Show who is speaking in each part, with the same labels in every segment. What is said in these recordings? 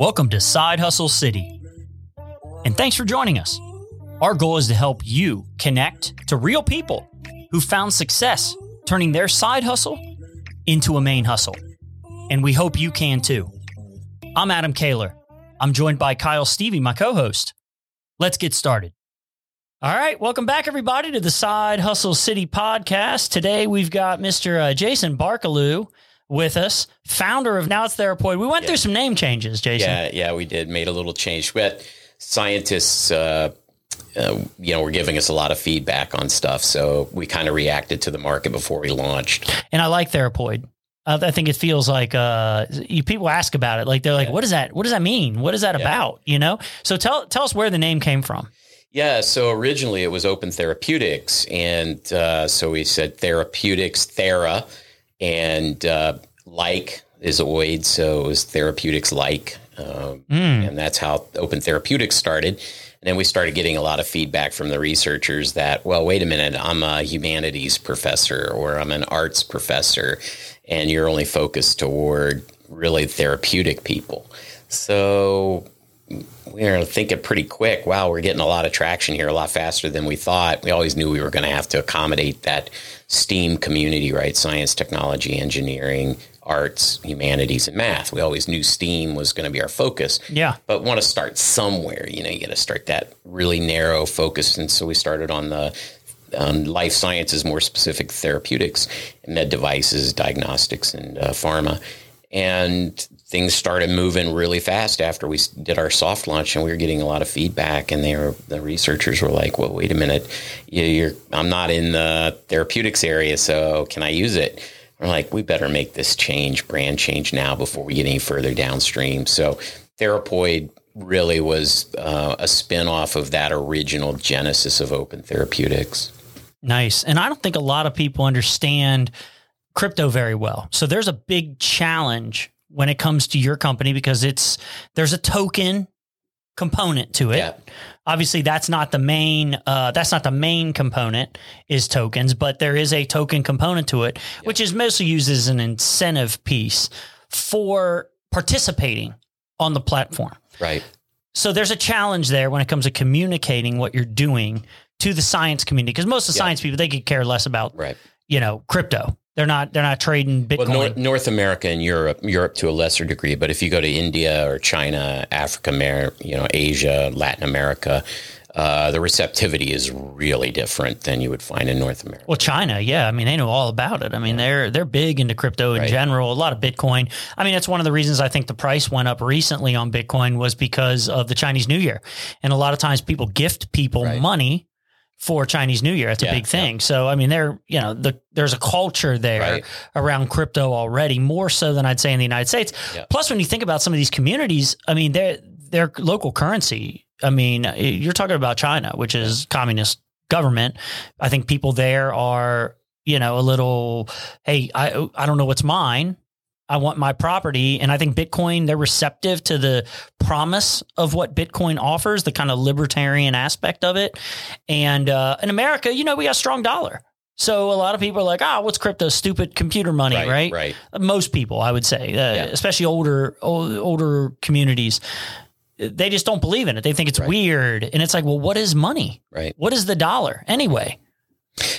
Speaker 1: Welcome to Side Hustle City. And thanks for joining us. Our goal is to help you connect to real people who found success turning their side hustle into a main hustle. And we hope you can too. I'm Adam Kaler. I'm joined by Kyle Stevie, my co host. Let's get started. All right, welcome back, everybody, to the Side Hustle City podcast. Today we've got Mr. Uh, Jason Barkeloo with us, founder of Now It's Therapoid. We went
Speaker 2: Yeah.
Speaker 1: through some name changes, Jason.
Speaker 2: Yeah, yeah, we did. Made a little change. But scientists, uh, uh, you know, were giving us a lot of feedback on stuff. So we kind of reacted to the market before we launched.
Speaker 1: And I like Therapoid. Uh, I think it feels like uh, you, people ask about it. Like they're like,
Speaker 2: Yeah.
Speaker 1: "What does that? What does that mean? What is that
Speaker 2: Yeah.
Speaker 1: about?" You know. So tell tell us where the name came from.
Speaker 2: Yeah, so originally it was Open Therapeutics. And uh, so we said therapeutics, Thera, and uh, like is oid. So it was therapeutics like. Um,
Speaker 1: Mm.
Speaker 2: and that's how Open Therapeutics started. And then we started getting a lot of feedback from the researchers that, well, wait a minute, I'm a humanities professor or I'm an arts professor, and you're only focused toward really therapeutic people. So we are thinking pretty quick, wow, we're getting a lot of traction here, a lot faster than we thought. We always knew we were going to have to accommodate that STEAM community, right? Science, technology, engineering, arts, humanities, and math. We always knew STEAM was going to be our focus
Speaker 1: Yeah.
Speaker 2: but want to start somewhere. You know, you got to start that really narrow focus. And so we started on the um, life sciences, more specific therapeutics, med devices, diagnostics, and uh, pharma. And things started moving really fast after we did our soft launch, and we were getting a lot of feedback. And they were, the researchers were like, "Well, wait a minute, you're I'm not in the therapeutics area, so can I use it?" We're like, we better make this change, brand change now before we get any further downstream. So Therapoid really was uh, a spin-off of that original genesis of open therapeutics.
Speaker 1: Nice. And I don't think a lot of people understand crypto very well. So there's a big challenge when it comes to your company because it's there's a token component to it.
Speaker 2: Yeah.
Speaker 1: Obviously that's not the main uh, that's not the main component is tokens, but there is a token component to it, which is mostly used as an incentive piece for participating on the platform.
Speaker 2: Right.
Speaker 1: So there's a challenge there when it comes to communicating what you're doing to the science community because most of the
Speaker 2: Yeah.
Speaker 1: science people they could care less about
Speaker 2: Right.
Speaker 1: you know crypto. They're not they're not trading Bitcoin.
Speaker 2: Well, North, North America and Europe, Europe to a lesser degree, but if you go to India or China, Africa, Mer- you know, Asia, Latin America, uh, the receptivity is really different than you would find in North America.
Speaker 1: well, China, yeah, I mean they know all about it. I mean they're they're big into crypto in
Speaker 2: Right.
Speaker 1: general. A lot of Bitcoin. I mean that's one of the reasons I think the price went up recently on Bitcoin was because of the Chinese New Year, and a lot of times people gift people
Speaker 2: Right.
Speaker 1: money for Chinese New Year. That's a big thing. So I mean, there you know the there's a culture there
Speaker 2: Right.
Speaker 1: around crypto already, more so than I'd say in the United States.
Speaker 2: Yeah.
Speaker 1: Plus, when you think about some of these communities, I mean, their their local currency. I mean, you're talking about China, which is communist government. I think people there are, you know, a little, hey, I I don't know what's mine. I want my property. And I think Bitcoin, they're receptive to the promise of what Bitcoin offers, the kind of libertarian aspect of it. And uh, in America, you know, we got a strong dollar. So a lot of people are like, ah, what's crypto? Stupid computer money, right?
Speaker 2: Right.
Speaker 1: Most people, I would say, uh, especially older old, older communities, they just don't believe in it. They think it's
Speaker 2: Right.
Speaker 1: weird. And it's like, well, what is money?
Speaker 2: Right.
Speaker 1: What is the dollar anyway?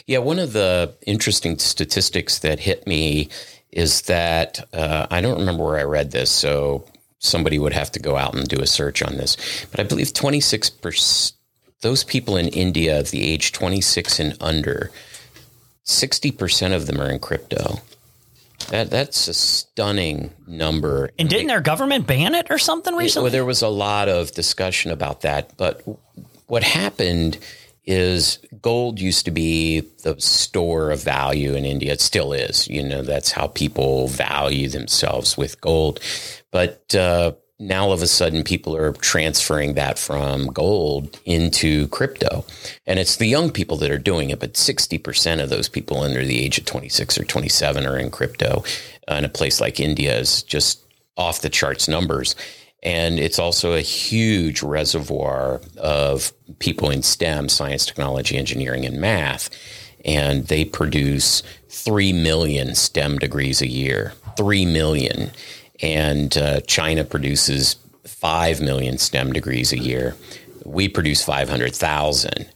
Speaker 2: Yeah, one of the interesting statistics that hit me is that uh, I don't remember where I read this, so somebody would have to go out and do a search on this. But I believe 26%, those people in India of the age 26 and under, 60% of them are in crypto. That, that's a stunning number.
Speaker 1: And didn't their government ban it or something recently?
Speaker 2: Well, there was a lot of discussion about that, but what happened is gold used to be the store of value in India. It still is. You know, that's how people value themselves with gold. But uh, now all of a sudden people are transferring that from gold into crypto. And it's the young people that are doing it, but 60% of those people under the age of 26 or 27 are in crypto. Uh, in a place like India is just off the charts numbers. And it's also a huge reservoir of people in STEM, science, technology, engineering, and math. And they produce 3 million STEM degrees a year. 3 million. And uh, China produces 5 million STEM degrees a year. We produce 500,000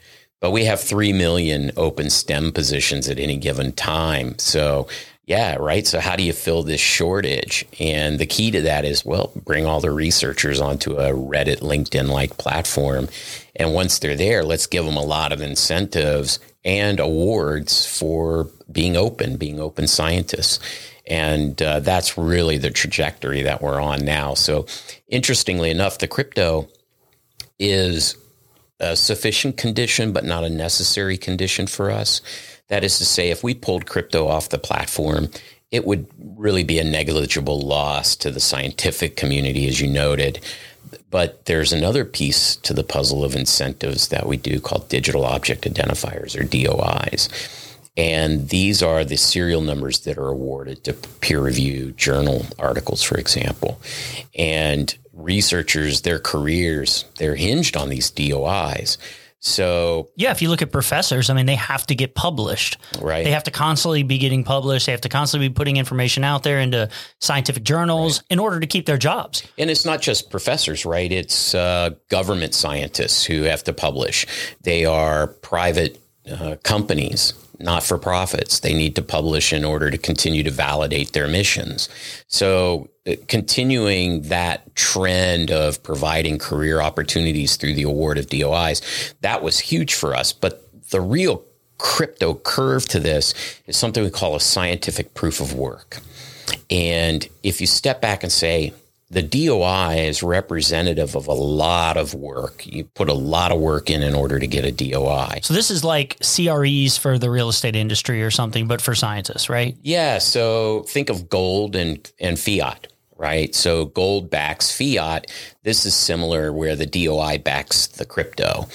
Speaker 2: but we have 3 million open STEM positions at any given time. So, yeah, right. So, how do you fill this shortage? And the key to that is, well, bring all the researchers onto a Reddit, LinkedIn like platform. And once they're there, let's give them a lot of incentives and awards for being open, being open scientists. And uh, that's really the trajectory that we're on now. So, interestingly enough, the crypto is a sufficient condition, but not a necessary condition for us. That is to say, if we pulled crypto off the platform, it would really be a negligible loss to the scientific community, as you noted. But there's another piece to the puzzle of incentives that we do called digital object identifiers or DOIs. And these are the serial numbers that are awarded to peer review journal articles, for example. And researchers, their careers, they're hinged on these DOIs. So
Speaker 1: yeah, if you look at professors, I mean, they have to get published.
Speaker 2: Right.
Speaker 1: They have to constantly be getting published. They have to constantly be putting information out there into scientific journals right. in order to keep their jobs.
Speaker 2: And it's not just professors, right? It's uh, government scientists who have to publish. They are private uh, companies not for profits. They need to publish in order to continue to validate their missions. So, continuing that trend of providing career opportunities through the award of DOIs, that was huge for us. But the real crypto curve to this is something we call a scientific proof of work. And if you step back and say, the DOI is representative of a lot of work. You put a lot of work in in order to get a DOI.
Speaker 1: So this is like CREs for the real estate industry or something, but for scientists, right?
Speaker 2: Yeah. So think of gold and, and fiat, right? So gold backs fiat. This is similar where the DOI backs the crypto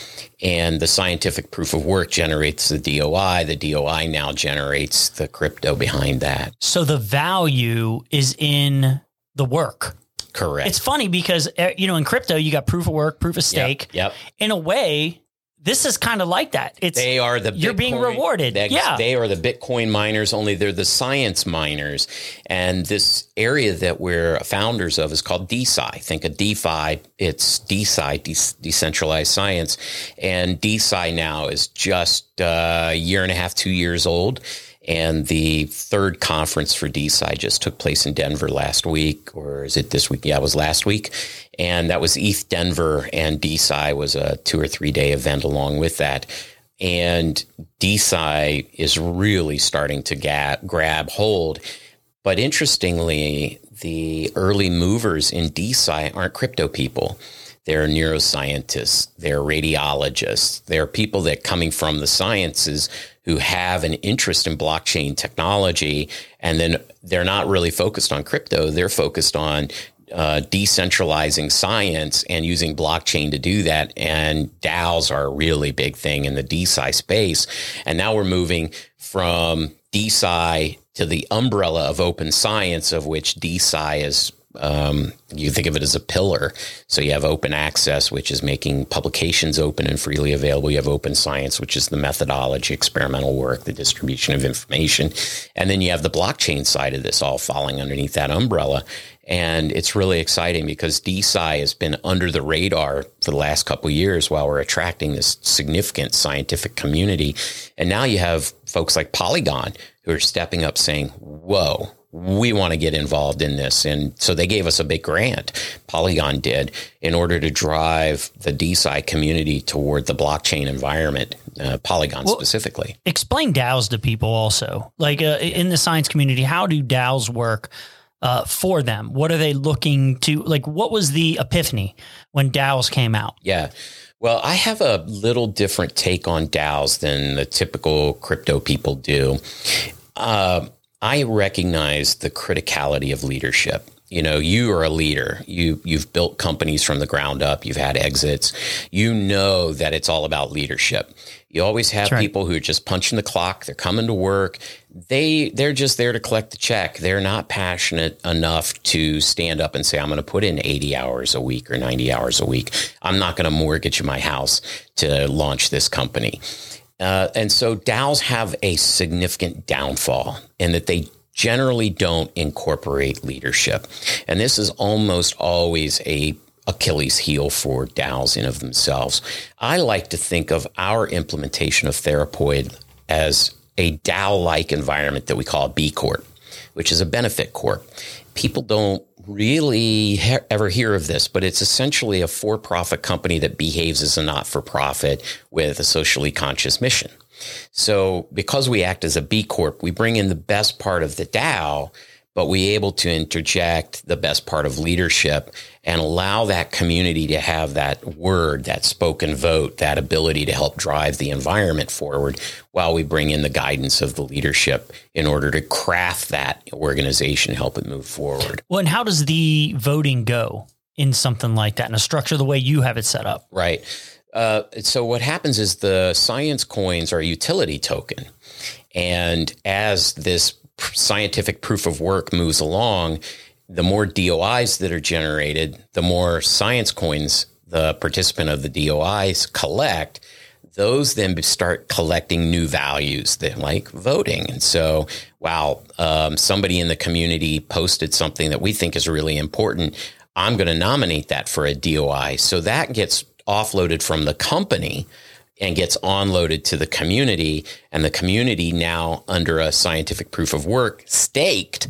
Speaker 2: and the scientific proof of work generates the DOI. The DOI now generates the crypto behind that.
Speaker 1: So the value is in the work.
Speaker 2: Correct.
Speaker 1: It's funny because eh, you know in crypto you got proof of work, proof of stake.
Speaker 2: Yep. yep.
Speaker 1: In a way, this is kind of like that. It's
Speaker 2: they are the
Speaker 1: you're
Speaker 2: Bitcoin,
Speaker 1: being rewarded.
Speaker 2: They,
Speaker 1: yeah,
Speaker 2: they are the Bitcoin miners. Only they're the science miners. And this area that we're founders of is called DeSci. Think of DeFi. It's DeSci, de- decentralized science, and DeSci now is just uh, a year and a half, two years old and the third conference for DeSci just took place in Denver last week, or is it this week? Yeah, it was last week. And that was ETH Denver, and DeSci was a two or three day event along with that. And DeSci is really starting to ga- grab hold. But interestingly, the early movers in DeSci aren't crypto people. They're neuroscientists, they're radiologists, they're people that coming from the sciences who have an interest in blockchain technology, and then they're not really focused on crypto. They're focused on uh, decentralizing science and using blockchain to do that. And DAOs are a really big thing in the DeSci space. And now we're moving from DeSci to the umbrella of open science, of which DeSci is um, you think of it as a pillar. So you have open access, which is making publications open and freely available. You have open science, which is the methodology, experimental work, the distribution of information. And then you have the blockchain side of this all falling underneath that umbrella. And it's really exciting because DeSci has been under the radar for the last couple years while we're attracting this significant scientific community. And now you have folks like Polygon who are stepping up saying, whoa, we want to get involved in this. And so they gave us a big grant, Polygon did, in order to drive the DeSci community toward the blockchain environment, uh, Polygon well, specifically.
Speaker 1: Explain DAOs to people also. Like uh, in the science community, how do DAOs work? Uh, for them, what are they looking to like? What was the epiphany when DAOs came out?
Speaker 2: Yeah, well, I have a little different take on DAOs than the typical crypto people do. Uh, I recognize the criticality of leadership. You know, you are a leader. You you've built companies from the ground up. You've had exits. You know that it's all about leadership. You always have right. people who are just punching the clock. They're coming to work. They they're just there to collect the check. They're not passionate enough to stand up and say, "I'm going to put in 80 hours a week or 90 hours a week. I'm not going to mortgage my house to launch this company." Uh, and so DAOs have a significant downfall in that they generally don't incorporate leadership. And this is almost always a Achilles heel for DAOs in of themselves. I like to think of our implementation of Therapoid as a DAO like environment that we call a B Corp, which is a benefit corp. People don't really ever hear of this, but it's essentially a for profit company that behaves as a not for profit with a socially conscious mission. So, because we act as a B Corp, we bring in the best part of the DAO, but we able to interject the best part of leadership and allow that community to have that word, that spoken vote, that ability to help drive the environment forward while we bring in the guidance of the leadership in order to craft that organization, help it move forward.
Speaker 1: Well, and how does the voting go in something like that in a structure the way you have it set up?
Speaker 2: Right. Uh, so what happens is the science coins are a utility token. And as this scientific proof of work moves along, the more DOIs that are generated, the more science coins the participant of the DOIs collect. Those then start collecting new values that like voting. And so, wow, um, somebody in the community posted something that we think is really important. I'm going to nominate that for a DOI. So that gets offloaded from the company and gets onloaded to the community. And the community now, under a scientific proof of work, staked,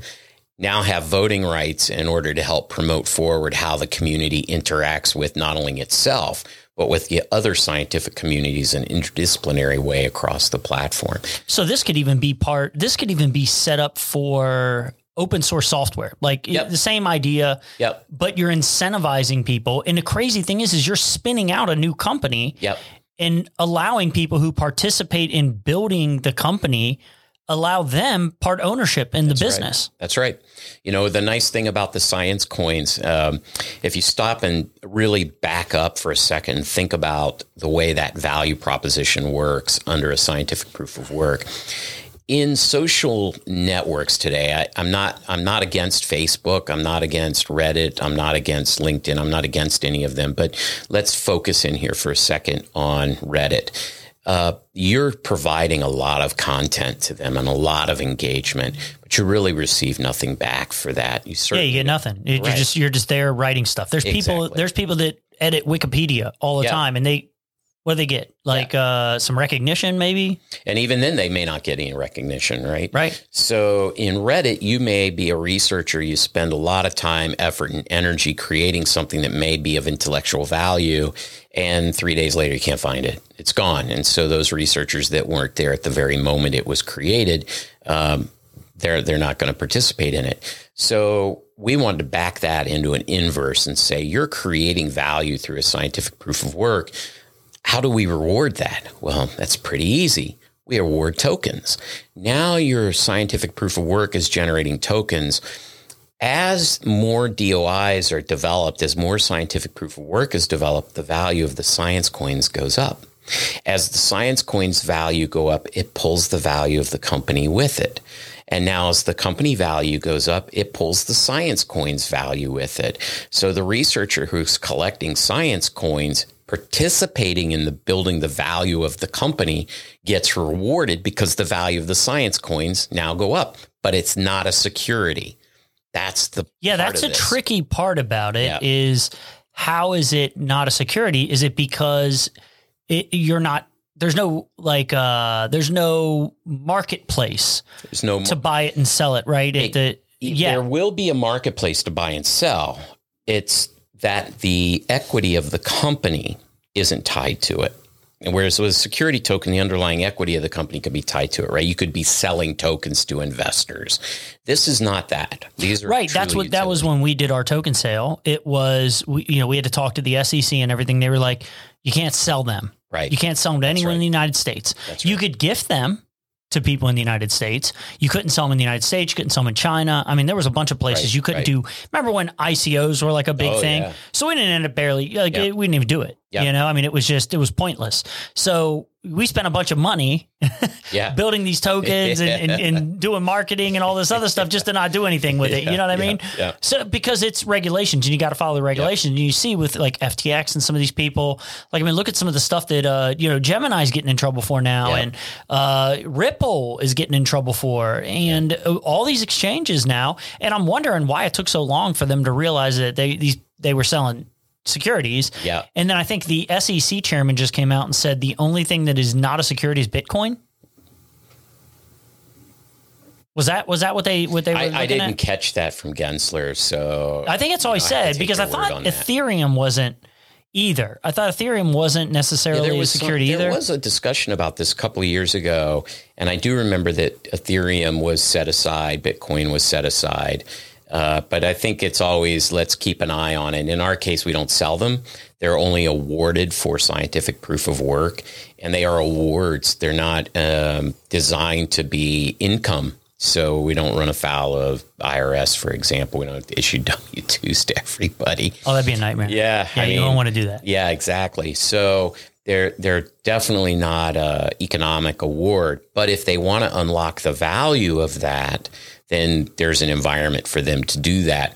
Speaker 2: now have voting rights in order to help promote forward how the community interacts with not only itself, but with the other scientific communities in an interdisciplinary way across the platform.
Speaker 1: So this could even be part, this could even be set up for open source software, like
Speaker 2: Yep.
Speaker 1: the same idea,
Speaker 2: Yep.
Speaker 1: but you're incentivizing people. And the crazy thing is, is you're spinning out a new company
Speaker 2: Yep.
Speaker 1: And allowing people who participate in building the company allow them part ownership in the business.
Speaker 2: That's right. You know, the nice thing about the science coins, um, if you stop and really back up for a second and think about the way that value proposition works under a scientific proof of work. In social networks today, I, I'm not I'm not against Facebook. I'm not against Reddit. I'm not against LinkedIn. I'm not against any of them. But let's focus in here for a second on Reddit uh, you're providing a lot of content to them and a lot of engagement, but you really receive nothing back for that. You
Speaker 1: Yeah, you get nothing. You're
Speaker 2: Right.
Speaker 1: just you're just there writing stuff. There's people there's people that edit Wikipedia all the
Speaker 2: Yeah.
Speaker 1: time and they what do they get? Like uh some recognition maybe?
Speaker 2: and even then they may not get any recognition, right?
Speaker 1: Right.
Speaker 2: So in Reddit, you may be a researcher. You spend a lot of time, effort, and energy creating something that may be of intellectual value. And three days later, you can't find it. It's gone. And so those researchers that weren't there at the very moment it was created, um, they're they're not going to participate in it. So we wanted to back that into an inverse and say you're creating value through a scientific proof of work. How do we reward that? Well, that's pretty easy. We award tokens. Now your scientific proof of work is generating tokens. As more DOIs are developed, as more scientific proof of work is developed, the value of the science coins goes up. As the science coins value go up, it pulls the value of the company with it. And now as the company value goes up, it pulls the science coins value with it. So the researcher who's collecting science coins participating in the building the value of the company gets rewarded because the value of the science coins now go up, but it's not a security. That's the
Speaker 1: Yeah, that's a
Speaker 2: this.
Speaker 1: tricky part about it.
Speaker 2: Yeah.
Speaker 1: Is how is it not a security? Is it because it, you're not there's no like uh there's no marketplace
Speaker 2: There's no
Speaker 1: to buy it and sell it, right? At the yeah.
Speaker 2: There will be a marketplace to buy and sell. It's that the equity of the company isn't tied to it. And whereas with a security token, the underlying equity of the company could be tied to it, right? You could be selling tokens to investors. This is not that. These are
Speaker 1: Right. That's what that was when we did our token sale. It was we you know, we had to talk to the SEC and everything. They were like, you can't sell them.
Speaker 2: Right.
Speaker 1: You can't sell them to anyone
Speaker 2: right.
Speaker 1: in the United States.
Speaker 2: That's
Speaker 1: You
Speaker 2: right.
Speaker 1: could gift them to people in the United States. You couldn't sell them in the United States. You couldn't sell them in China. I mean, there was a bunch of places
Speaker 2: Right,
Speaker 1: you couldn't
Speaker 2: right.
Speaker 1: do. Remember when ICOs were like a big
Speaker 2: Oh,
Speaker 1: thing?
Speaker 2: yeah.
Speaker 1: So we didn't end up barely, like,
Speaker 2: Yeah.
Speaker 1: we didn't even do it.
Speaker 2: Yeah.
Speaker 1: You know, I mean, it was just, it was pointless. So we spent a bunch of money
Speaker 2: Yeah.
Speaker 1: building these tokens and, and, and doing marketing and all this other stuff just to not do anything with it. You know what I
Speaker 2: Yeah,
Speaker 1: mean?
Speaker 2: yeah.
Speaker 1: So because it's regulations and you got to follow the regulations. And you see with like FTX and some of these people, like I mean, look at some of the stuff that uh, you know Gemini's getting in trouble for now,
Speaker 2: Yeah.
Speaker 1: and uh, Ripple is getting in trouble for, and uh, all these exchanges now. And I'm wondering why it took so long for them to realize that they these they were selling securities.
Speaker 2: Yeah.
Speaker 1: And then I think the SEC chairman just came out and said the only thing that is not a security is Bitcoin. Was that was that what they what they were?
Speaker 2: I, I didn't
Speaker 1: at?
Speaker 2: catch that from Gensler, so
Speaker 1: I think it's all he said because I thought
Speaker 2: on that.
Speaker 1: Ethereum wasn't either. I thought Ethereum wasn't necessarily a
Speaker 2: some-
Speaker 1: security
Speaker 2: there
Speaker 1: either.
Speaker 2: There was a discussion about this a couple of years ago, and I do remember that Ethereum was set aside, Bitcoin was set aside. Uh, but I think it's always let's keep an eye on it. In our case, we don't sell them; they're only awarded for scientific proof of work, and they are awards. They're not um, designed to be income. So we don't run afoul of IRS, for example. We don't issue W twos to everybody.
Speaker 1: oh, that'd be a nightmare.
Speaker 2: Yeah,
Speaker 1: yeah,
Speaker 2: I
Speaker 1: you
Speaker 2: mean-
Speaker 1: don't want to do that.
Speaker 2: Yeah, exactly. So they're they're definitely not a economic award, but if they want to unlock the value of that, then there's an environment for them to do that.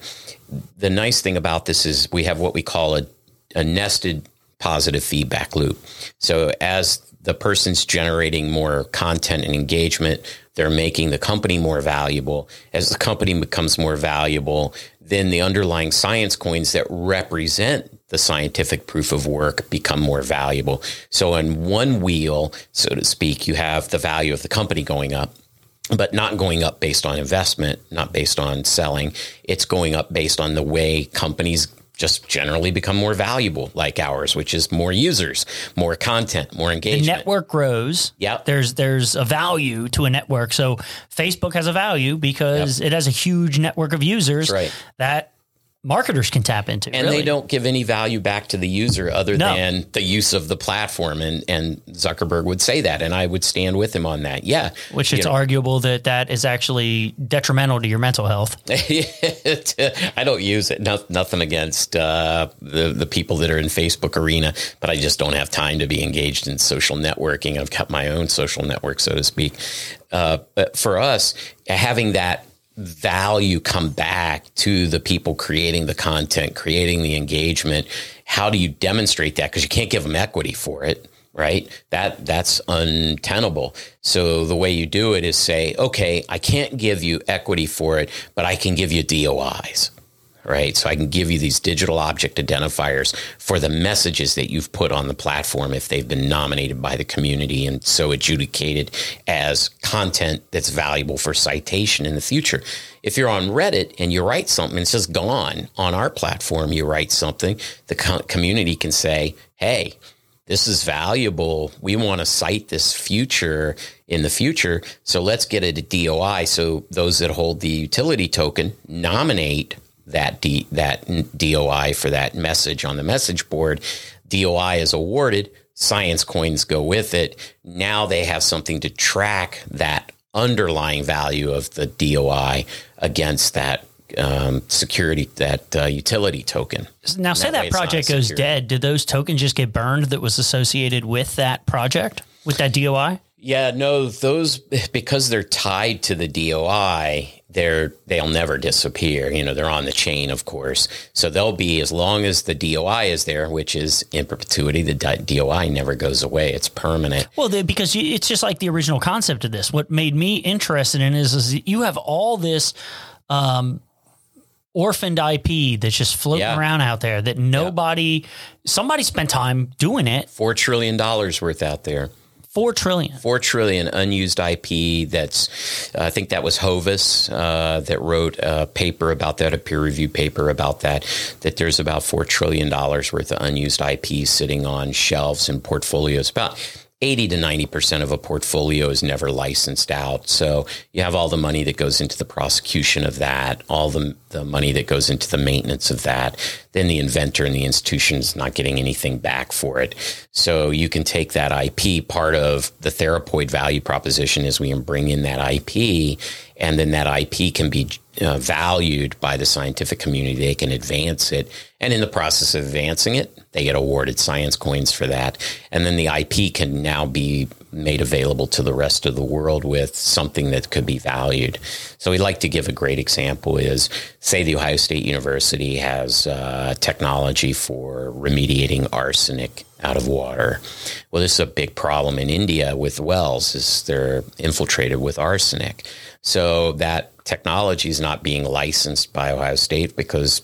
Speaker 2: The nice thing about this is we have what we call a, a nested positive feedback loop. So as the person's generating more content and engagement, they're making the company more valuable. As the company becomes more valuable, then the underlying science coins that represent the scientific proof of work become more valuable. So in one wheel, so to speak, you have the value of the company going up but not going up based on investment, not based on selling. It's going up based on the way companies just generally become more valuable, like ours, which is more users, more content, more
Speaker 1: The
Speaker 2: engagement.
Speaker 1: network grows.
Speaker 2: Yeah,
Speaker 1: There's there's a value to a network. So Facebook has a value because it has a huge network of users
Speaker 2: Right.
Speaker 1: that marketers can tap into.
Speaker 2: and
Speaker 1: really.
Speaker 2: they don't give any value back to the user other
Speaker 1: No.
Speaker 2: than the use of the platform. And, and Zuckerberg would say that, and I would stand with him on that. Yeah.
Speaker 1: which it's
Speaker 2: know,
Speaker 1: arguable that that is actually detrimental to your mental health.
Speaker 2: I don't use it. No, nothing against uh, the the people that are in Facebook arena, but I just don't have time to be engaged in social networking. I've got my own social network, so to speak. Uh, but for us, having that value come back to the people creating the content, creating the engagement, how do you demonstrate that? Because you can't give them equity for it right? That that's untenable. So the way you do it is say, okay, I can't give you equity for it, but I can give you DOIs. Right. So I can give you these digital object identifiers for the messages that you've put on the platform if they've been nominated by the community and so adjudicated as content that's valuable for citation in the future. If you're on Reddit and you write something, it's just gone on our platform, you write something, the co- community can say, hey, this is valuable. We want to cite this future in the future. So let's get it a DOI. So those that hold the utility token nominate that D, that DOI for that message on the message board. DOI is awarded. Science coins go with it. Now they have something to track that underlying value of the DOI against that um, security, that uh, utility token.
Speaker 1: Now, say
Speaker 2: That
Speaker 1: that project goes
Speaker 2: security.
Speaker 1: dead. Did those tokens just get burned that was associated with that project, with that DOI?
Speaker 2: Yeah, no, those because they're tied to the DOI, they're they'll never disappear. You know, they're on the chain, of course. So they'll be as long as the DOI is there, which is in perpetuity. The DOI never goes away; it's permanent.
Speaker 1: Well, the, because you, it's just like the original concept of this. What made me interested in is, is you have all this um, orphaned IP that's just floating
Speaker 2: Yeah.
Speaker 1: around out there that nobody, somebody spent time doing it.
Speaker 2: Four trillion dollars worth out there.
Speaker 1: Four trillion.
Speaker 2: Four trillion unused IP. That's, I think that was Hovis uh, that wrote a paper about that, a peer review paper about that. That there's about four trillion dollars worth of unused IP sitting on shelves and portfolios. About 80 to 90% of a portfolio is never licensed out. So you have all the money that goes into the prosecution of that, all the, the money that goes into the maintenance of that. Then the inventor and the institution is not getting anything back for it. So you can take that IP, part of the Therapoid value proposition is we can bring in that IP, and then that IP can be uh, valued by the scientific community. They can advance it. And in the process of advancing it, they get awarded science coins for that. And then the IP can now be made available to the rest of the world with something that could be valued. So we like to give a great example is say the Ohio State University has uh, technology for remediating arsenic out of water. Well, this is a big problem in India with wells is they're infiltrated with arsenic. So that technology is not being licensed by Ohio State because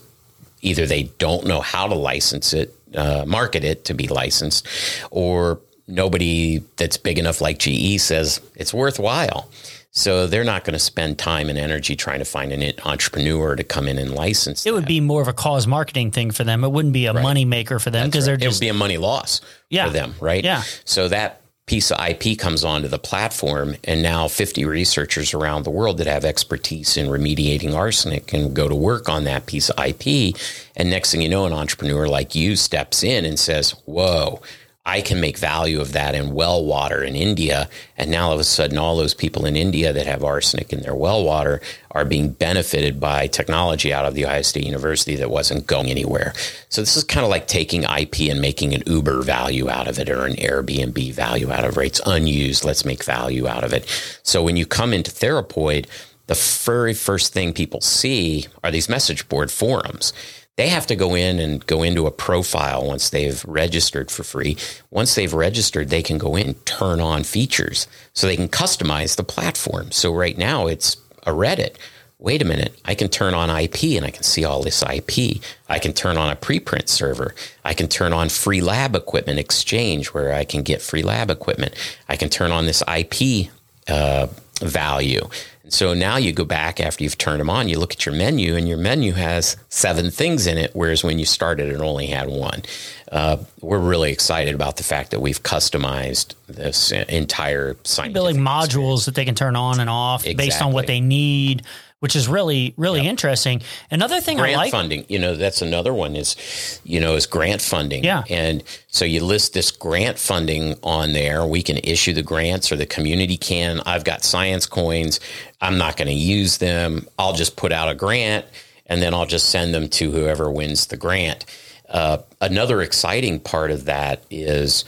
Speaker 2: either they don't know how to license it, uh, market it to be licensed, or nobody that's big enough like GE says it's worthwhile. So they're not going to spend time and energy trying to find an entrepreneur to come in and license.
Speaker 1: It that. would be more of a cause marketing thing for them. It wouldn't be a right. money maker for them because right. they're just
Speaker 2: it would be a money loss yeah. for them, right?
Speaker 1: Yeah.
Speaker 2: So that piece of IP comes onto the platform, and now 50 researchers around the world that have expertise in remediating arsenic can go to work on that piece of IP. And next thing you know, an entrepreneur like you steps in and says, "Whoa." I can make value of that in well water in India. And now all of a sudden, all those people in India that have arsenic in their well water are being benefited by technology out of the Ohio State University that wasn't going anywhere. So this is kind of like taking IP and making an Uber value out of it or an Airbnb value out of it. It's unused. Let's make value out of it. So when you come into Therapoid, the very first thing people see are these message board forums they have to go in and go into a profile once they've registered for free. Once they've registered, they can go in, and turn on features so they can customize the platform. So right now it's a Reddit. Wait a minute, I can turn on IP and I can see all this IP. I can turn on a preprint server. I can turn on free lab equipment exchange where I can get free lab equipment. I can turn on this IP uh, value. And So now you go back after you've turned them on, you look at your menu, and your menu has seven things in it, whereas when you started, it only had one. Uh, we're really excited about the fact that we've customized this entire scientific
Speaker 1: building modules experience. that they can turn on and off exactly. based on what they need which is really really yep. interesting. Another thing
Speaker 2: grant
Speaker 1: I like
Speaker 2: funding, you know, that's another one is you know is grant funding.
Speaker 1: Yeah,
Speaker 2: and so you list this grant funding on there. We can issue the grants, or the community can. I've got science coins. I'm not going to use them. I'll just put out a grant, and then I'll just send them to whoever wins the grant. Uh, another exciting part of that is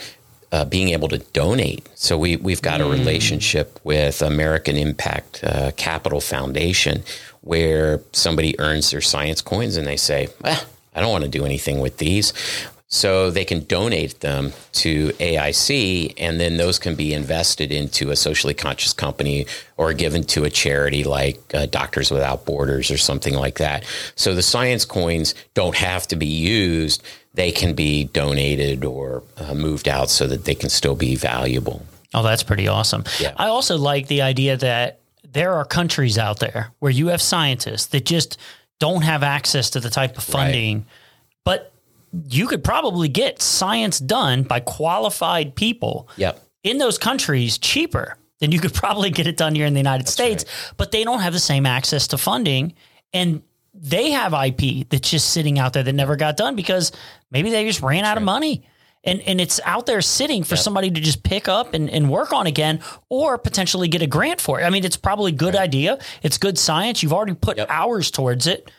Speaker 2: uh, being able to donate. So we we've got a mm. relationship with American Impact uh, Capital Foundation where somebody earns their science coins and they say, well, I don't want to do anything with these. So they can donate them to AIC, and then those can be invested into a socially conscious company or given to a charity like uh, Doctors Without Borders or something like that. So the science coins don't have to be used they can be donated or uh, moved out so that they can still be valuable.
Speaker 1: Oh, that's pretty awesome.
Speaker 2: Yeah.
Speaker 1: I also like the idea that there are countries out there where you have scientists that just don't have access to the type of funding, right. but you could probably get science done by qualified people
Speaker 2: yep.
Speaker 1: in those countries cheaper than you could probably get it done here in the United That's States, right. but they don't have the same access to funding. And they have IP that's just sitting out there that never got done because maybe they just ran out of money. And, and it's out there sitting for yep. somebody to just pick up and, and work on again or potentially get a grant for it. I mean, it's probably a good right. idea. It's good science. You've already put yep. hours towards it.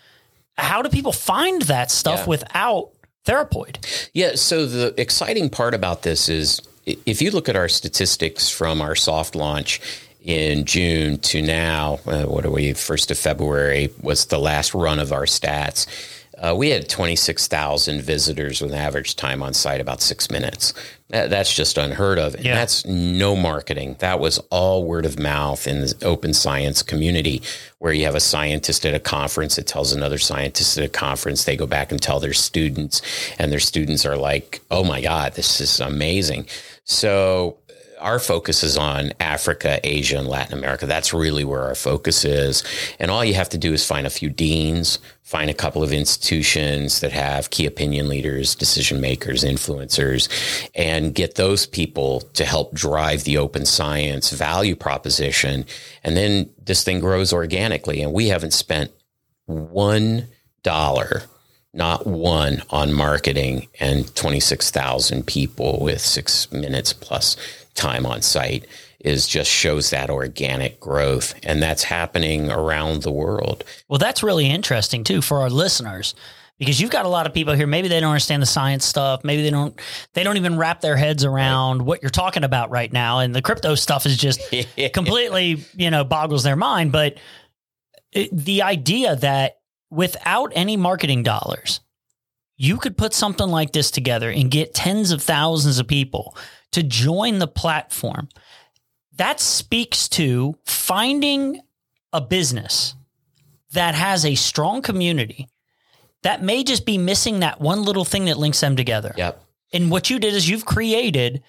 Speaker 1: How do people find that stuff yeah. without Therapoid?
Speaker 2: Yeah. So the exciting part about this is if you look at our statistics from our soft launch, in June to now, uh, what are we, 1st of February was the last run of our stats. Uh, we had 26,000 visitors with an average time on site about six minutes. That, that's just unheard of. And yeah. that's no marketing. That was all word of mouth in the open science community, where you have a scientist at a conference that tells another scientist at a conference. They go back and tell their students, and their students are like, oh my God, this is amazing. So our focus is on Africa, Asia, and Latin America. That's really where our focus is. And all you have to do is find a few deans, find a couple of institutions that have key opinion leaders, decision makers, influencers, and get those people to help drive the open science value proposition. And then this thing grows organically. And we haven't spent one dollar not one on marketing and 26,000 people with six minutes plus time on site is just shows that organic growth and that's happening around the world.
Speaker 1: Well, that's really interesting too for our listeners because you've got a lot of people here maybe they don't understand the science stuff, maybe they don't they don't even wrap their heads around right. what you're talking about right now and the crypto stuff is just completely, you know, boggles their mind, but it, the idea that without any marketing dollars, you could put something like this together and get tens of thousands of people to join the platform. That speaks to finding a business that has a strong community that may just be missing that one little thing that links them together.
Speaker 2: Yep.
Speaker 1: And what you did is you've created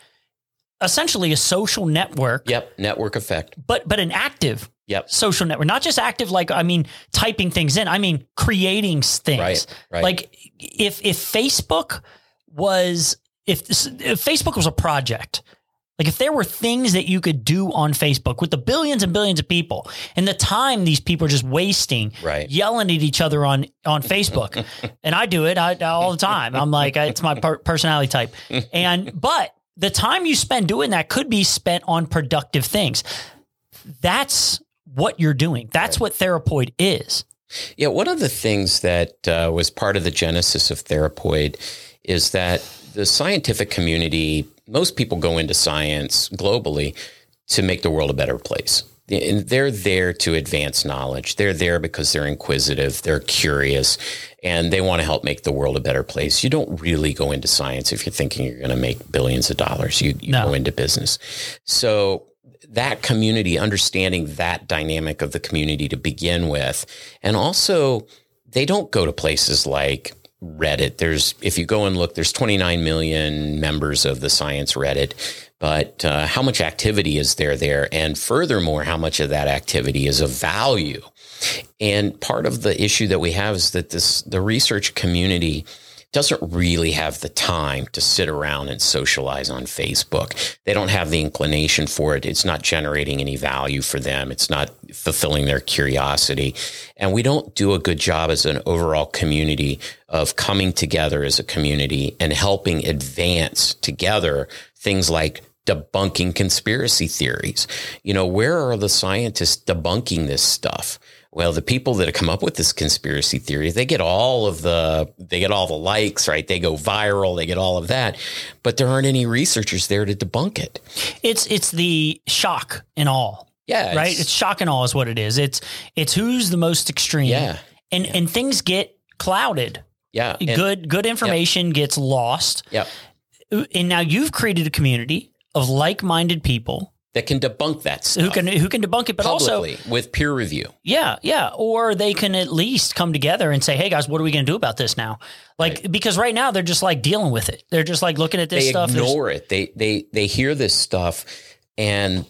Speaker 1: essentially a social network.
Speaker 2: Yep. Network effect.
Speaker 1: But but an active
Speaker 2: Yep.
Speaker 1: social network, not just active like I mean typing things in. I mean creating things.
Speaker 2: Right, right.
Speaker 1: Like if if Facebook was if, this, if Facebook was a project, like if there were things that you could do on Facebook with the billions and billions of people and the time these people are just wasting
Speaker 2: Right.
Speaker 1: yelling at each other on on Facebook. and I do it I, all the time. I'm like it's my per- personality type. And but the time you spend doing that could be spent on productive things. That's what you're doing. That's what Therapoid is.
Speaker 2: Yeah, one of the things that uh, was part of the genesis of Therapoid is that the scientific community, most people go into science globally to make the world a better place. And they're there to advance knowledge. They're there because they're inquisitive, they're curious, and they want to help make the world a better place. You don't really go into science if you're thinking you're going to make billions of dollars. You, you
Speaker 1: No.
Speaker 2: go into business. So that community, understanding that dynamic of the community to begin with, and also they don't go to places like Reddit. There's, if you go and look, there's 29 million members of the science Reddit, but uh, how much activity is there there? And furthermore, how much of that activity is of value? And part of the issue that we have is that this, the research community doesn't really have the time to sit around and socialize on Facebook. They don't have the inclination for it. It's not generating any value for them. It's not fulfilling their curiosity. And we don't do a good job as an overall community of coming together as a community and helping advance together things like debunking conspiracy theories. You know, where are the scientists debunking this stuff? Well, the people that have come up with this conspiracy theory, they get all of the they get all the likes, right? They go viral, they get all of that, but there aren't any researchers there to debunk it.
Speaker 1: It's it's the shock and all.
Speaker 2: Yeah,
Speaker 1: right? It's shock and awe is what it is. It's it's who's the most extreme.
Speaker 2: Yeah.
Speaker 1: And and things get clouded.
Speaker 2: yeah, and-
Speaker 1: good good information gets lost.
Speaker 2: Yep.
Speaker 1: And now you've created a community of like-minded people
Speaker 2: that can debunk that stuff
Speaker 1: who can who can debunk it, but also
Speaker 2: with peer review.
Speaker 1: Yeah, yeah. Or they can at least come together and say, "Hey guys, what are we going to do about this now?" Like because right now they're just like dealing with it. They're just like looking at this
Speaker 2: They
Speaker 1: stuff. There's-
Speaker 2: ignore it. They they they hear this stuff, and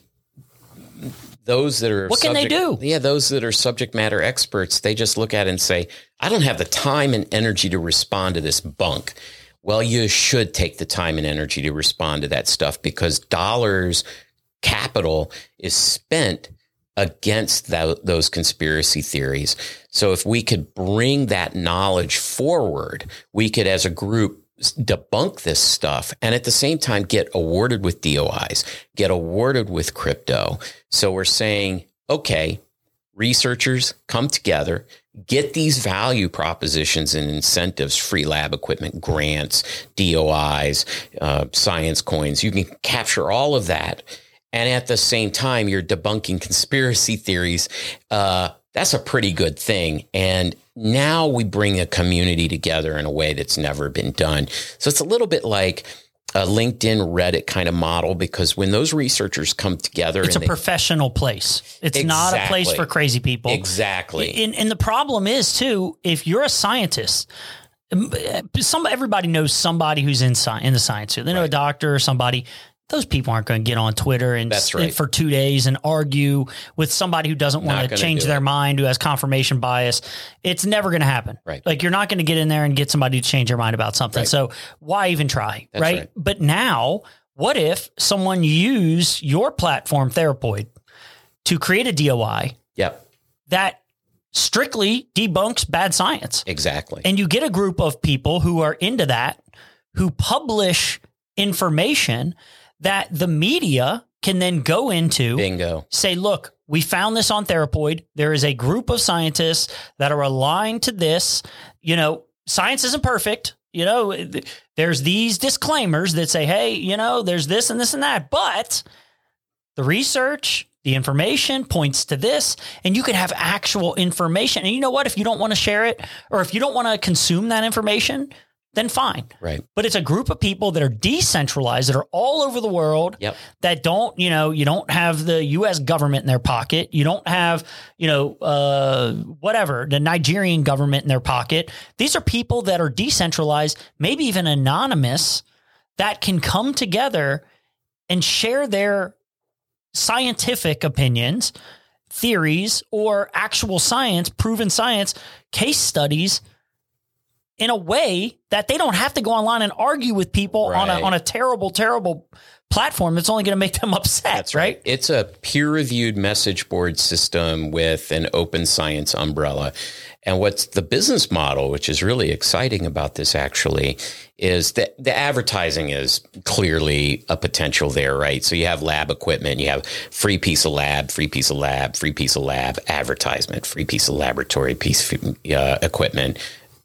Speaker 2: those that are
Speaker 1: What can they do?
Speaker 2: Yeah, those that are subject matter experts, they just look at it and say, "I don't have the time and energy to respond to this bunk." Well, you should take the time and energy to respond to that stuff because dollars capital is spent against tho- those conspiracy theories. So if we could bring that knowledge forward, we could, as a group, debunk this stuff and at the same time get awarded with DOIs, get awarded with crypto. So we're saying, okay, researchers come together, get these value propositions and incentives, free lab equipment, grants, DOIs, uh, science coins. You can capture all of that. And at the same time, you're debunking conspiracy theories. Uh, that's a pretty good thing. And now we bring a community together in a way that's never been done. So it's a little bit like a LinkedIn, Reddit kind of model because when those researchers come together,
Speaker 1: it's a
Speaker 2: they-
Speaker 1: professional place. It's not a place for crazy people.
Speaker 2: exactly,
Speaker 1: And, and the problem is too, if you're a scientist, um, some everybody knows somebody who's in sci- in the science field. They know a doctor or somebody. Those people aren't going to get on Twitter and
Speaker 2: That's right.
Speaker 1: for two days and argue with somebody who doesn't want to change their
Speaker 2: it.
Speaker 1: mind, who has confirmation bias. It's never going to happen.
Speaker 2: Right.
Speaker 1: Like you're not going to get in there and get somebody to change their mind about something.
Speaker 2: Right.
Speaker 1: So why even try? Right?
Speaker 2: right.
Speaker 1: But now, what if someone used your platform, Therapoid, to create a DOI
Speaker 2: yep,
Speaker 1: that strictly debunks bad science.
Speaker 2: exactly.
Speaker 1: And you get a group of people who are into that, who publish information that the media can then go into,
Speaker 2: Bingo.
Speaker 1: say, look, we found this on Therapoid. There is a group of scientists that are aligned to this. You know, science isn't perfect. You know, there's these disclaimers that say, hey, you know, there's this and this and that, but the research, the information points to this, and you could have actual information. And you know what? If you don't want to share it or if you don't want to consume that information, then fine.
Speaker 2: Right.
Speaker 1: But it's a group of people that are decentralized, that are all over the world,
Speaker 2: Yep.
Speaker 1: that don't, you know, you don't have the US government in their pocket. You don't have, you know, uh, whatever, the Nigerian government in their pocket. These are people that are decentralized, maybe even anonymous, that can come together and share their scientific opinions, theories, or actual science, proven science, case studies in a way that they don't have to go online and argue with people on a on a terrible, terrible platform that's only going to make them upset.
Speaker 2: That's right. It's a peer reviewed message board system with an open science umbrella. And what's the business model, which is really exciting about this actually, is that the advertising is clearly a potential there, right? So you have lab equipment, you have free piece of lab, free piece of lab, free piece of lab, advertisement, free piece of laboratory piece of uh, equipment,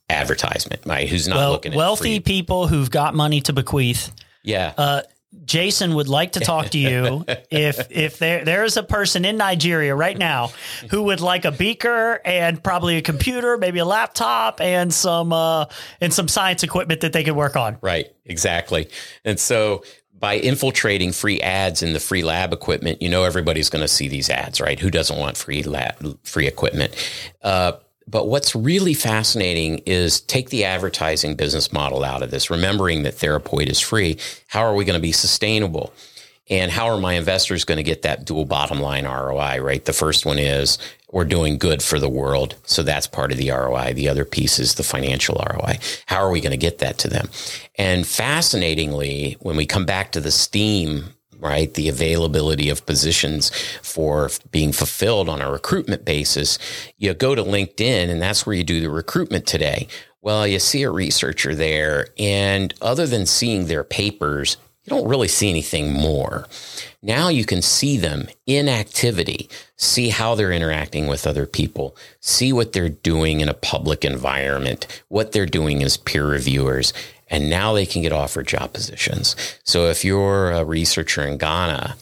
Speaker 2: advertisement, right? Who's not
Speaker 1: Well,
Speaker 2: looking at
Speaker 1: wealthy
Speaker 2: free-
Speaker 1: people who've got money to bequeath.
Speaker 2: Yeah.
Speaker 1: Uh, Jason would like to talk to you if if there there is a person in Nigeria right now who would like a beaker and probably a computer, maybe a laptop and some uh, and some science equipment that they could work on.
Speaker 2: Right, exactly. And so by infiltrating free ads in the free lab equipment, you know everybody's going to see these ads, right? Who doesn't want free lab free equipment? Uh, but what's really fascinating is take the advertising business model out of this, remembering that Therapoid is free. How are we going to be sustainable? And how are my investors going to get that dual bottom line ROI, right? The first one is we're doing good for the world. So that's part of the ROI. The other piece is the financial ROI. How are we going to get that to them? And fascinatingly, when we come back to the Steam, right, the availability of positions for being fulfilled on a recruitment basis, you go to LinkedIn and that's where you do the recruitment today. Well, you see a researcher there, and other than seeing their papers, you don't really see anything more. Now you can see them in activity, see how they're interacting with other people, see what they're doing in a public environment, what they're doing as peer reviewers, and now they can get offered job positions. So if you're a researcher in Ghana,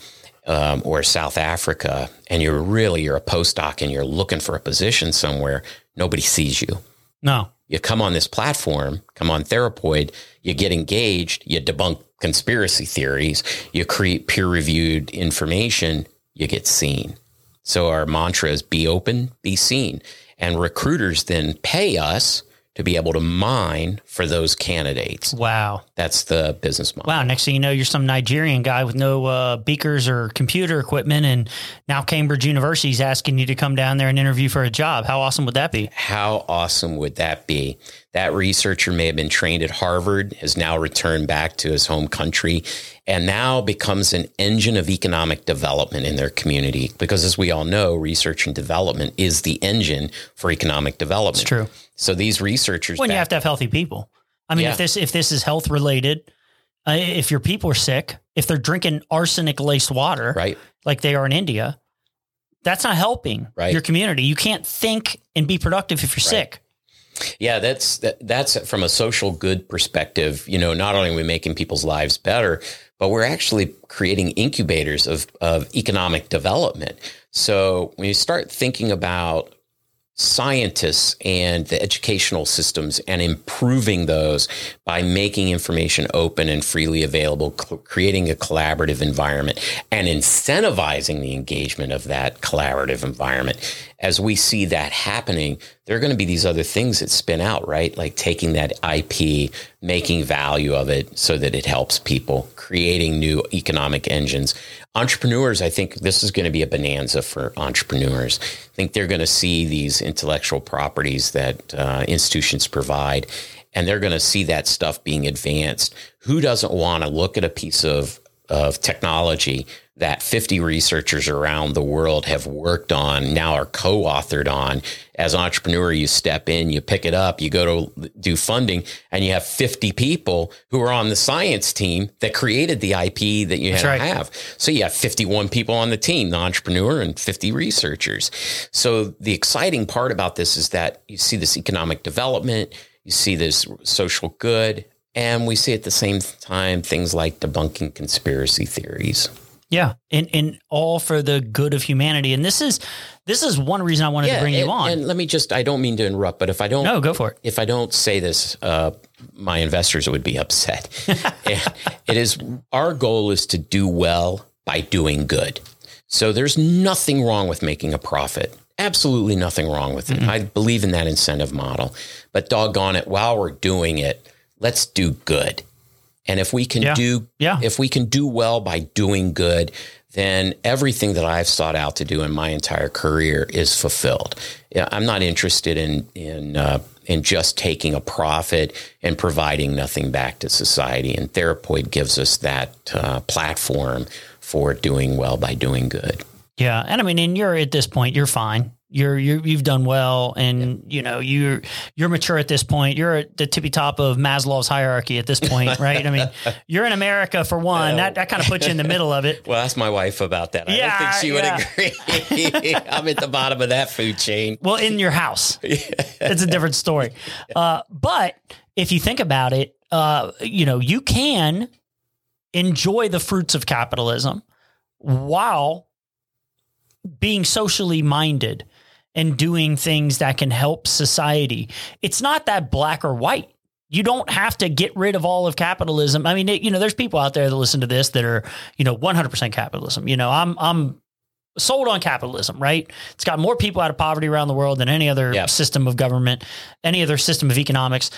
Speaker 2: um, or South Africa, and you're really you're a postdoc and you're looking for a position somewhere, nobody sees you
Speaker 1: No.
Speaker 2: you come on this platform, come on Therapoid, you get engaged, you debunk conspiracy theories, you create peer reviewed information, you get seen. So our mantra is be open, be seen. And recruiters then pay us to be able to mine for those candidates.
Speaker 1: Wow.
Speaker 2: That's the business model.
Speaker 1: Wow. Next thing you know, you're some Nigerian guy with no uh, beakers or computer equipment. And now Cambridge University is asking you to come down there and interview for a job. How awesome would that be?
Speaker 2: How awesome would that be? That researcher may have been trained at Harvard, has now returned back to his home country, and now becomes an engine of economic development in their community. Because as we all know, research and development is the engine for economic development.
Speaker 1: It's true.
Speaker 2: So these researchers,
Speaker 1: When you have to have healthy people. I mean,
Speaker 2: Yeah.
Speaker 1: if this if this is health related, uh, if your people are sick, if they're drinking arsenic laced water,
Speaker 2: right,
Speaker 1: like they are in India, that's not helping
Speaker 2: Right.
Speaker 1: your community. You can't think and be productive if you're sick.
Speaker 2: Yeah, that's that, that's from a social good perspective. You know, not only are we making people's lives better, but we're actually creating incubators of of economic development. So when you start thinking about scientists and the educational systems and improving those by making information open and freely available, cl- creating a collaborative environment and incentivizing the engagement of that collaborative environment. As we see that happening, there are going to be these other things that spin out, right? Like taking that IP, making value of it so that it helps people, creating new economic engines. Entrepreneurs, I think this is going to be a bonanza for entrepreneurs. I think they're going to see these intellectual properties that uh, institutions provide, and they're going to see that stuff being advanced. Who doesn't want to look at a piece of of technology that 50 researchers around the world have worked on, now are co-authored on. As an entrepreneur, you step in, you pick it up, you go to do funding, and you have 50 people who are on the science team that created the IP that you have.
Speaker 1: right.
Speaker 2: have. So you have 51 people on the team, the entrepreneur and 50 researchers. So the exciting part about this is that you see this economic development, you see this social good, and we see at the same time things like debunking conspiracy theories.
Speaker 1: Yeah, and and all for the good of humanity. And this is this is one reason I wanted to bring
Speaker 2: and,
Speaker 1: you on.
Speaker 2: And let me just I don't mean to interrupt, but if I don't
Speaker 1: no, go for it.
Speaker 2: If I don't say this, uh, my investors would be upset. it is our goal is to do well by doing good. So there's nothing wrong with making a profit. Absolutely nothing wrong with it. Mm-hmm. I believe in that incentive model. But doggone it, while we're doing it, let's do good. And if we can yeah. do yeah. if we can do well by doing good, then everything that I've sought out to do in my entire career is fulfilled. I'm not interested in in uh, in just taking a profit and providing nothing back to society. And Therapoid gives us that uh, platform for doing well by doing good.
Speaker 1: Yeah, and I mean, and you're at this point, you're fine you're, you have done well and you know you're you're mature at this point. You're at the tippy top of maslow's hierarchy at this point right? I mean you're in america for one. That, that kind of puts you in the middle of it.
Speaker 2: Well ask my wife about that. I yeah, don't think she yeah. would agree i'm at the bottom of that food chain.
Speaker 1: Well in your house. It's a different story. Uh, but if you think about it uh, you know you can enjoy the fruits of capitalism while being socially minded and doing things that can help society. It's not that black or white. You don't have to get rid of all of capitalism. I mean, it, you know, there's people out there that listen to this that are, you know, 100% capitalism. You know, I'm I'm sold on capitalism, right? It's got more people out of poverty around the world than any other yep. system of government, any other system of economics.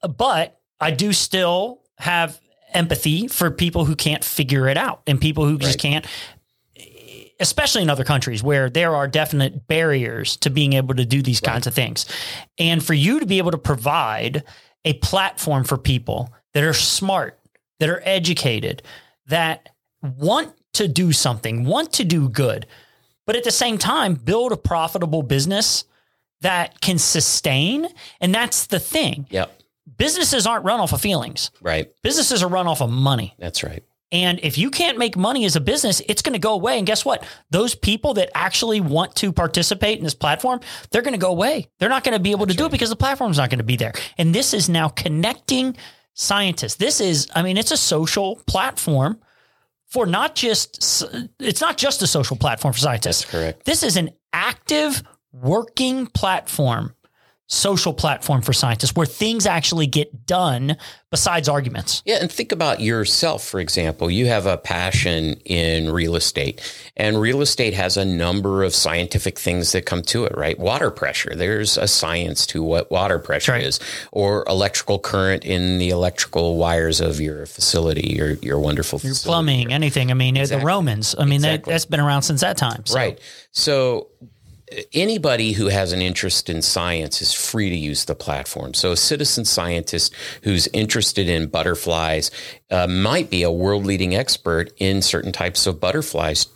Speaker 1: But I do still have empathy for people who can't figure it out and people who right. just can't especially in other countries where there are definite barriers to being able to do these right. kinds of things. And for you to be able to provide a platform for people that are smart, that are educated, that want to do something, want to do good, but at the same time build a profitable business that can sustain. And that's the thing.
Speaker 2: Yep.
Speaker 1: Businesses aren't run off of feelings.
Speaker 2: Right.
Speaker 1: Businesses are run off of money.
Speaker 2: That's right.
Speaker 1: And if you can't make money as a business, it's going to go away. And guess what? Those people that actually want to participate in this platform, they're going to go away. They're not going to be able That's to do it because the platform's not going to be there. And this is now connecting scientists. This is, I mean, it's a social platform for not just, it's not just a social platform for scientists.
Speaker 2: That's correct.
Speaker 1: This is an active working platform social platform for scientists where things actually get done besides arguments.
Speaker 2: Yeah, and think about yourself, for example. You have a passion in real estate, and real estate has a number of scientific things that come to it, right? Water pressure, there's a science to what water pressure right. is, or electrical current in the electrical wires of your facility, your, your wonderful your
Speaker 1: plumbing, anything. I mean, exactly. the Romans, I mean, exactly. that, has been around since that time.
Speaker 2: So. Right. So anybody who has an interest in science is free to use the platform. So a citizen scientist who's interested in butterflies uh, might be a world leading expert in certain types of butterflies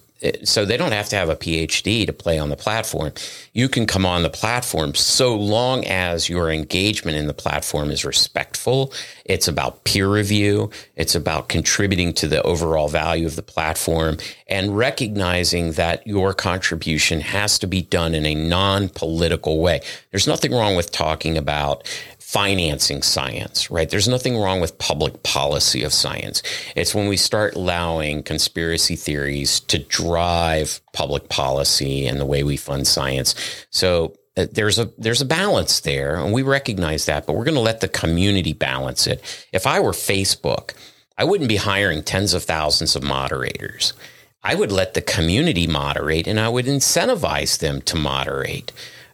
Speaker 2: so they don't have to have a PhD to play on the platform. You can come on the platform so long as your engagement in the platform is respectful. It's about peer review. It's about contributing to the overall value of the platform and recognizing that your contribution has to be done in a non-political way. There's nothing wrong with talking about financing science, right? There's nothing wrong with public policy of science. It's when we start allowing conspiracy theories to drive public policy and the way we fund science. So uh, there's a there's a balance there and we recognize that, but we're going to let the community balance it. If I were Facebook, I wouldn't be hiring tens of thousands of moderators. I would let the community moderate and I would incentivize them to moderate.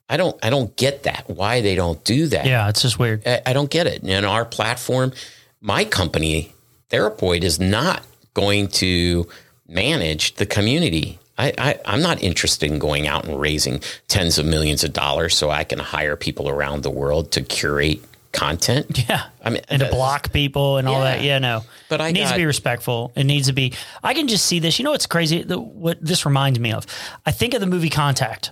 Speaker 2: I don't I don't get that. Why they don't do that?
Speaker 1: Yeah, it's just weird.
Speaker 2: I, I don't get it. And our platform, my company, Therapoid, is not going to manage the community. I, I, I'm not interested in going out and raising tens of millions of dollars so I can hire people around the world to curate content.
Speaker 1: Yeah. I mean, and to uh, block people and all that. Yeah, no. But I it needs got, to be respectful. It needs to be. I can just see this. You know what's crazy? The, what this reminds me of? I think of the movie Contact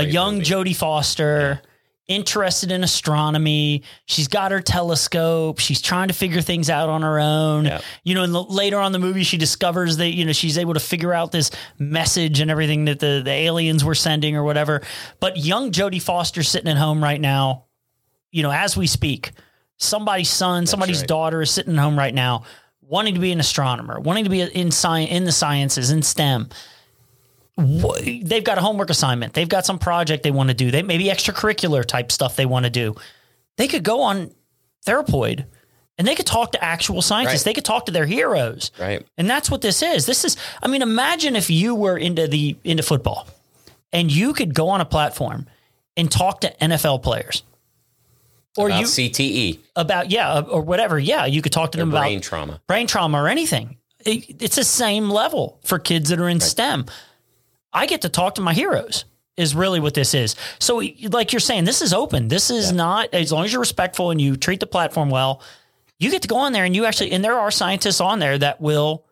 Speaker 1: a young movie. Jodie Foster. Yeah interested in astronomy. She's got her telescope. She's trying to figure things out on her own. Yep. You know, and the, later on the movie, she discovers that, you know, she's able to figure out this message and everything that the, the aliens were sending or whatever. But young Jodie Foster sitting at home right now, you know, as we speak, somebody's son, That's somebody's right. daughter is sitting at home right now wanting to be an astronomer, wanting to be in science, in the sciences, in STEM. They've got a homework assignment. They've got some project they want to do. They maybe extracurricular type stuff they want to do. They could go on Therapoid and they could talk to actual scientists. Right. They could talk to their heroes.
Speaker 2: Right.
Speaker 1: And that's what this is. This is I mean imagine if you were into the into football and you could go on a platform and talk to NFL players.
Speaker 2: Or about you CTE.
Speaker 1: About yeah, uh, or whatever. Yeah, you could talk to them
Speaker 2: brain
Speaker 1: about
Speaker 2: brain trauma.
Speaker 1: Brain trauma or anything. It, it's the same level for kids that are in right. STEM. I get to talk to my heroes is really what this is. So, like you're saying, this is open. This is yeah. not, as long as you're respectful and you treat the platform well, you get to go on there and you actually, and there are scientists on there that will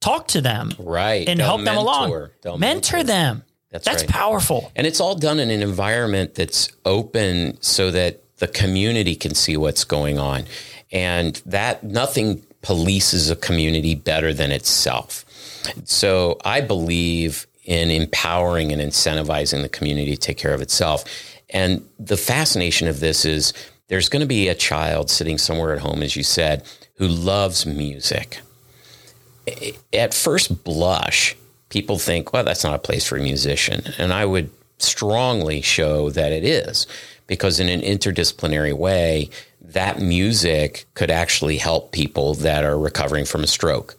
Speaker 1: talk to them.
Speaker 2: Right.
Speaker 1: And They'll help mentor. them along. Mentor, mentor them. That's, that's right. powerful.
Speaker 2: And it's all done in an environment that's open so that the community can see what's going on. And that nothing polices a community better than itself. So I believe in empowering and incentivizing the community to take care of itself. And the fascination of this is there's going to be a child sitting somewhere at home, as you said, who loves music. At first blush, people think, well, that's not a place for a musician. And I would strongly show that it is, because in an interdisciplinary way, that music could actually help people that are recovering from a stroke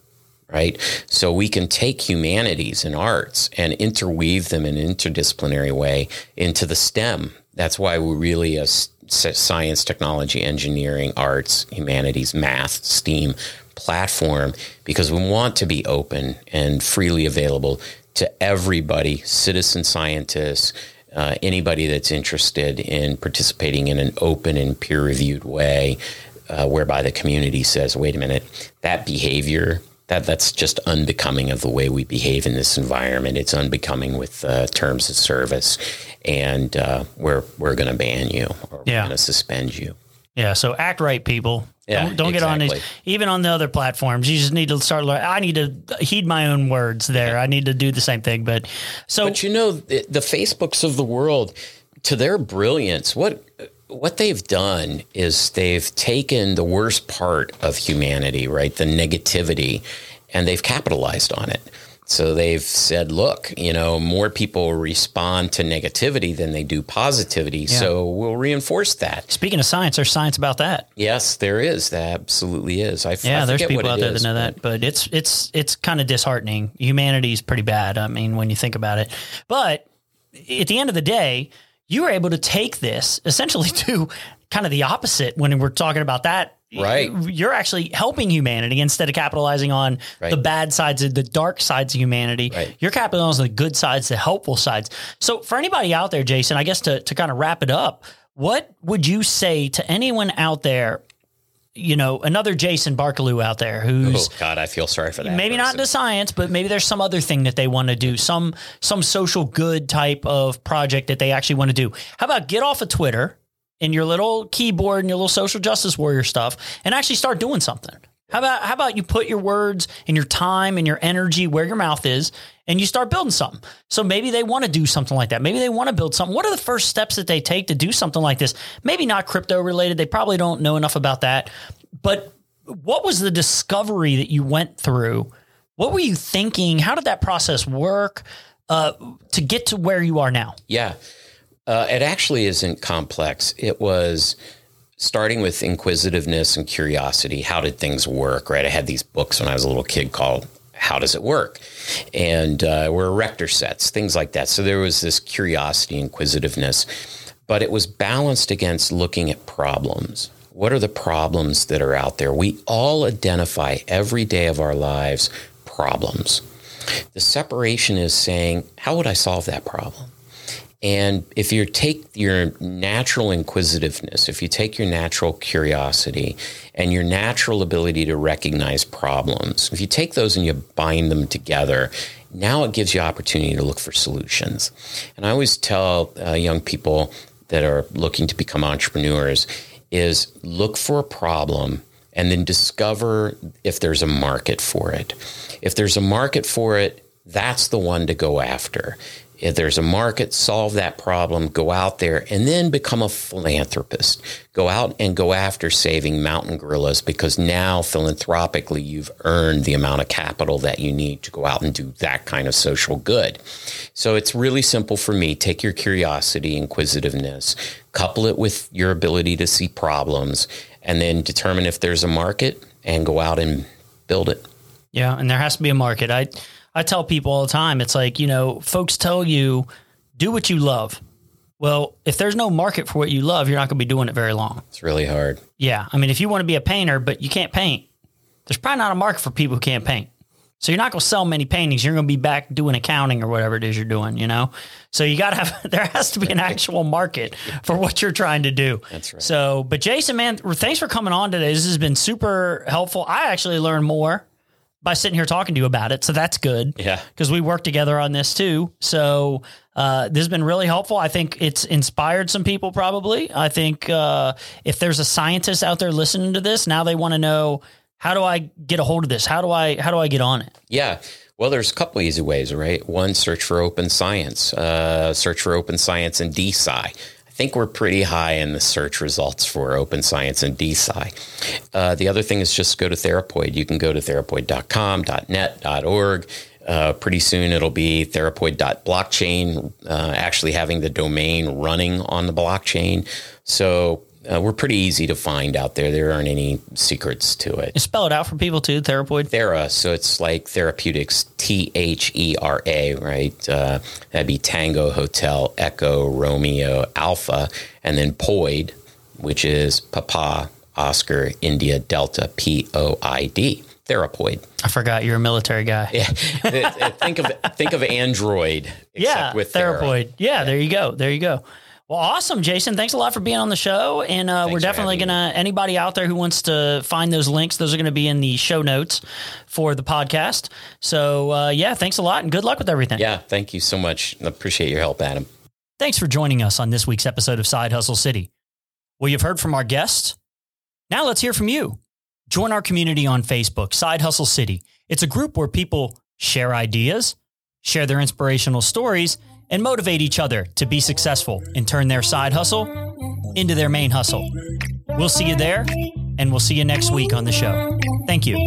Speaker 2: right? So we can take humanities and arts and interweave them in an interdisciplinary way into the STEM. That's why we really a science, technology, engineering, arts, humanities, math, STEAM platform because we want to be open and freely available to everybody, citizen scientists, uh, anybody that's interested in participating in an open and peer reviewed way, uh, whereby the community says, wait a minute, that behavior that that's just unbecoming of the way we behave in this environment. It's unbecoming with uh, terms of service, and uh, we're we're going to ban you or yeah. we're going to suspend you.
Speaker 1: Yeah. So act right, people. Yeah, don't, don't exactly. get on these. Even on the other platforms, you just need to start. I need to heed my own words there. I need to do the same thing. But so,
Speaker 2: but you know, the, the Facebooks of the world, to their brilliance, what what they've done is they've taken the worst part of humanity, right? The negativity, and they've capitalized on it. So they've said, look, you know, more people respond to negativity than they do positivity. Yeah. So we'll reinforce that.
Speaker 1: Speaking of science, there's science about that.
Speaker 2: Yes, there is. There absolutely is.
Speaker 1: I, yeah, I there's people out there is, that know but... that, but it's it's it's kind of disheartening. Humanity is pretty bad. I mean, when you think about it, but at the end of the day, you were able to take this essentially to kind of the opposite when we're talking about that.
Speaker 2: Right.
Speaker 1: You're actually helping humanity instead of capitalizing on right. the bad sides of the dark sides of humanity. Right. You're capitalizing on the good sides, the helpful sides. So for anybody out there, Jason, I guess to, to kind of wrap it up, what would you say to anyone out there you know, another Jason Barkeloo out there who's
Speaker 2: oh God, I feel sorry for that.
Speaker 1: Maybe person. not into science, but maybe there's some other thing that they want to do, some some social good type of project that they actually want to do. How about get off of Twitter and your little keyboard and your little social justice warrior stuff and actually start doing something? How about how about you put your words and your time and your energy where your mouth is and you start building something. So maybe they want to do something like that. Maybe they want to build something. What are the first steps that they take to do something like this? Maybe not crypto related. They probably don't know enough about that. But what was the discovery that you went through? What were you thinking? How did that process work uh, to get to where you are now?
Speaker 2: Yeah. Uh, it actually isn't complex. It was starting with inquisitiveness and curiosity. How did things work? Right. I had these books when I was a little kid called "How Does It Work," and uh, were erector sets, things like that. So there was this curiosity, inquisitiveness, but it was balanced against looking at problems. What are the problems that are out there? We all identify every day of our lives problems. The separation is saying, how would I solve that problem? And if you take your natural inquisitiveness, if you take your natural curiosity and your natural ability to recognize problems, if you take those and you bind them together, now it gives you opportunity to look for solutions. And I always tell uh, young people that are looking to become entrepreneurs is look for a problem and then discover if there's a market for it. If there's a market for it, that's the one to go after If there's a market, solve that problem, go out there, and then become a philanthropist. Go out and go after saving mountain gorillas because now philanthropically you've earned the amount of capital that you need to go out and do that kind of social good. So it's really simple for me. Take your curiosity, inquisitiveness, couple it with your ability to see problems, and then determine if there's a market and go out and build it.
Speaker 1: Yeah, and there has to be a market. I I tell people all the time, it's like, you know, folks tell you do what you love. Well, if there's no market for what you love, you're not going to be doing it very long.
Speaker 2: It's really hard.
Speaker 1: Yeah. I mean, if you want to be a painter, but you can't paint, there's probably not a market for people who can't paint. So you're not going to sell many paintings. You're going to be back doing accounting or whatever it is you're doing, you know? So you got to have, there has to be an actual market for what you're trying to do.
Speaker 2: That's right.
Speaker 1: So, but Jason, man, thanks for coming on today. This has been super helpful. I actually learned more by sitting here talking to you about it. So that's good.
Speaker 2: Yeah.
Speaker 1: Because we work together on this too. So uh, this has been really helpful. I think it's inspired some people probably. I think uh, if there's a scientist out there listening to this, now they want to know how do I get a hold of this? How do I how do I get on it?
Speaker 2: Yeah. Well, there's a couple easy ways, right? One, search for open science. Uh, search for open science and DeSci think we're pretty high in the search results for open science and DeSci. Uh, the other thing is just go to Therapoid. You can go to therapoid.com, .net, .org. Uh, pretty soon it'll be therapoid.blockchain, uh, actually having the domain running on the blockchain. So uh, we're pretty easy to find out there. There aren't any secrets to it.
Speaker 1: You spell it out for people too, Therapoid.
Speaker 2: Thera, so it's like therapeutics, T H E R A, right? Uh, that'd be Tango, Hotel, Echo, Romeo, Alpha, and then Poid, which is Papa, Oscar, India, Delta, P O I D. Therapoid.
Speaker 1: I forgot you're a military guy.
Speaker 2: Yeah, think of think of Android.
Speaker 1: yeah,
Speaker 2: with
Speaker 1: Therapoid.
Speaker 2: Thera.
Speaker 1: Yeah, there you go. There you go. Well, awesome, Jason. Thanks a lot for being on the show. And uh, we're definitely going to, anybody out there who wants to find those links, those are going to be in the show notes for the podcast. So, uh, yeah, thanks a lot and good luck with everything.
Speaker 2: Yeah, thank you so much. I appreciate your help, Adam.
Speaker 1: Thanks for joining us on this week's episode of Side Hustle City. Well, you've heard from our guests. Now let's hear from you. Join our community on Facebook, Side Hustle City. It's a group where people share ideas, share their inspirational stories, and motivate each other to be successful and turn their side hustle into their main hustle. We'll see you there, and we'll see you next week on the show. Thank you.